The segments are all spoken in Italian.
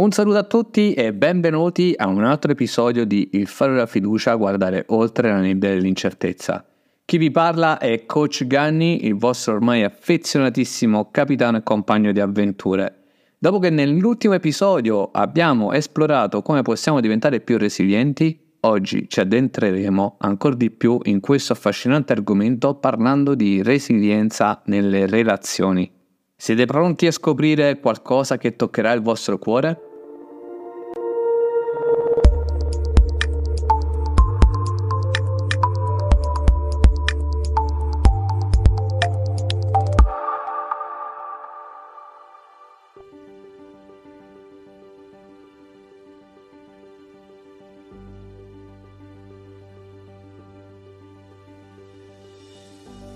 Un saluto a tutti e benvenuti a un altro episodio di Il fare la fiducia, guardare oltre la nebbia dell'incertezza. Chi vi parla è Coach Ganni, il vostro ormai affezionatissimo capitano e compagno di avventure. Dopo che nell'ultimo episodio abbiamo esplorato come possiamo diventare più resilienti, oggi ci addentreremo ancora di più in questo affascinante argomento parlando di resilienza nelle relazioni. Siete pronti a scoprire qualcosa che toccherà il vostro cuore?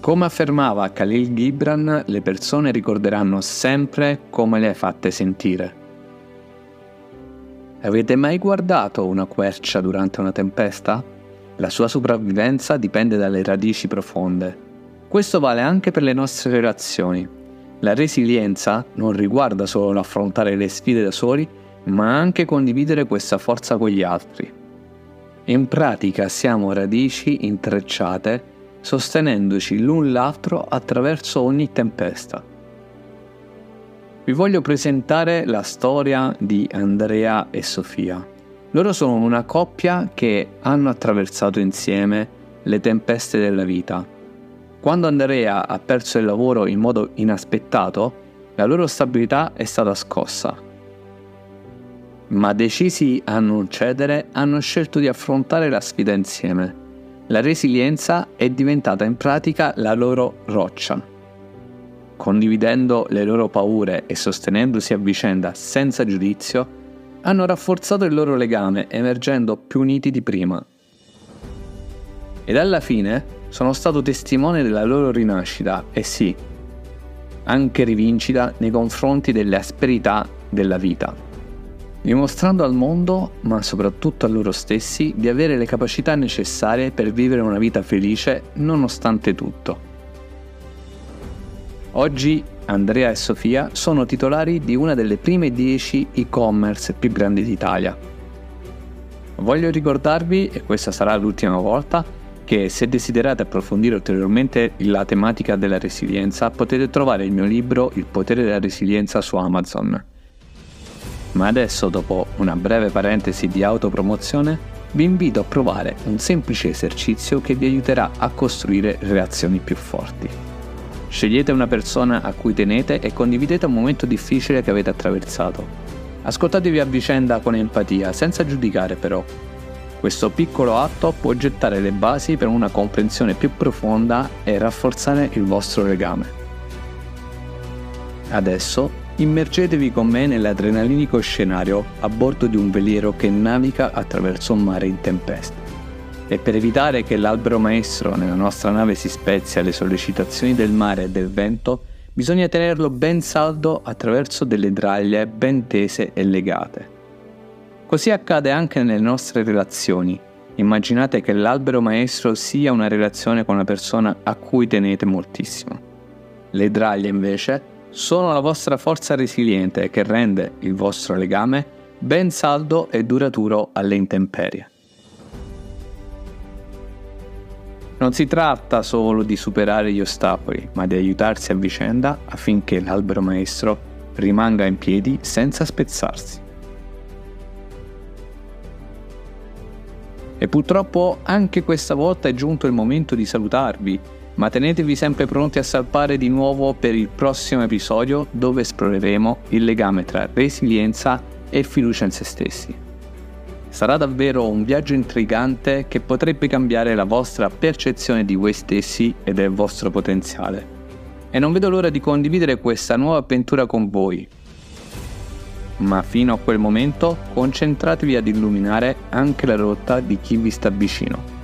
Come affermava Khalil Gibran, le persone ricorderanno sempre come le hai fatte sentire. Avete mai guardato una quercia durante una tempesta? La sua sopravvivenza dipende dalle radici profonde. Questo vale anche per le nostre relazioni. La resilienza non riguarda solo l'affrontare le sfide da soli, ma anche condividere questa forza con gli altri. In pratica siamo radici intrecciate sostenendoci l'un l'altro attraverso ogni tempesta. Vi voglio presentare la storia di Andrea e Sofia. Loro sono una coppia che hanno attraversato insieme le tempeste della vita. Quando Andrea ha perso il lavoro in modo inaspettato, la loro stabilità è stata scossa. Ma decisi a non cedere, hanno scelto di affrontare la sfida insieme la resilienza è diventata in pratica la loro roccia. Condividendo le loro paure e sostenendosi a vicenda senza giudizio, hanno rafforzato il loro legame emergendo più uniti di prima. Ed alla fine sono stato testimone della loro rinascita e sì, anche rivincita nei confronti delle asperità della vita dimostrando al mondo, ma soprattutto a loro stessi, di avere le capacità necessarie per vivere una vita felice nonostante tutto. Oggi Andrea e Sofia sono titolari di una delle prime 10 e-commerce più grandi d'Italia. Voglio ricordarvi, e questa sarà l'ultima volta, che se desiderate approfondire ulteriormente la tematica della resilienza potete trovare il mio libro Il potere della resilienza su Amazon ma adesso, dopo una breve parentesi di autopromozione, vi invito a provare un semplice esercizio che vi aiuterà a costruire reazioni più forti. Scegliete una persona a cui tenete e condividete un momento difficile che avete attraversato. Ascoltatevi a vicenda con empatia, senza giudicare però. Questo piccolo atto può gettare le basi per una comprensione più profonda e rafforzare il vostro legame. Adesso Immergetevi con me nell'adrenalinico scenario a bordo di un veliero che naviga attraverso un mare in tempesta. E per evitare che l'albero maestro nella nostra nave si spezzi alle sollecitazioni del mare e del vento, bisogna tenerlo ben saldo attraverso delle draglie ben tese e legate. Così accade anche nelle nostre relazioni. Immaginate che l'albero maestro sia una relazione con una persona a cui tenete moltissimo. Le draglie invece sono la vostra forza resiliente che rende il vostro legame ben saldo e duraturo alle intemperie. Non si tratta solo di superare gli ostacoli, ma di aiutarsi a vicenda affinché l'albero maestro rimanga in piedi senza spezzarsi. E purtroppo anche questa volta è giunto il momento di salutarvi ma tenetevi sempre pronti a salpare di nuovo per il prossimo episodio dove esploreremo il legame tra resilienza e fiducia in se stessi. Sarà davvero un viaggio intrigante che potrebbe cambiare la vostra percezione di voi stessi e del vostro potenziale. E non vedo l'ora di condividere questa nuova avventura con voi. Ma fino a quel momento concentratevi ad illuminare anche la rotta di chi vi sta vicino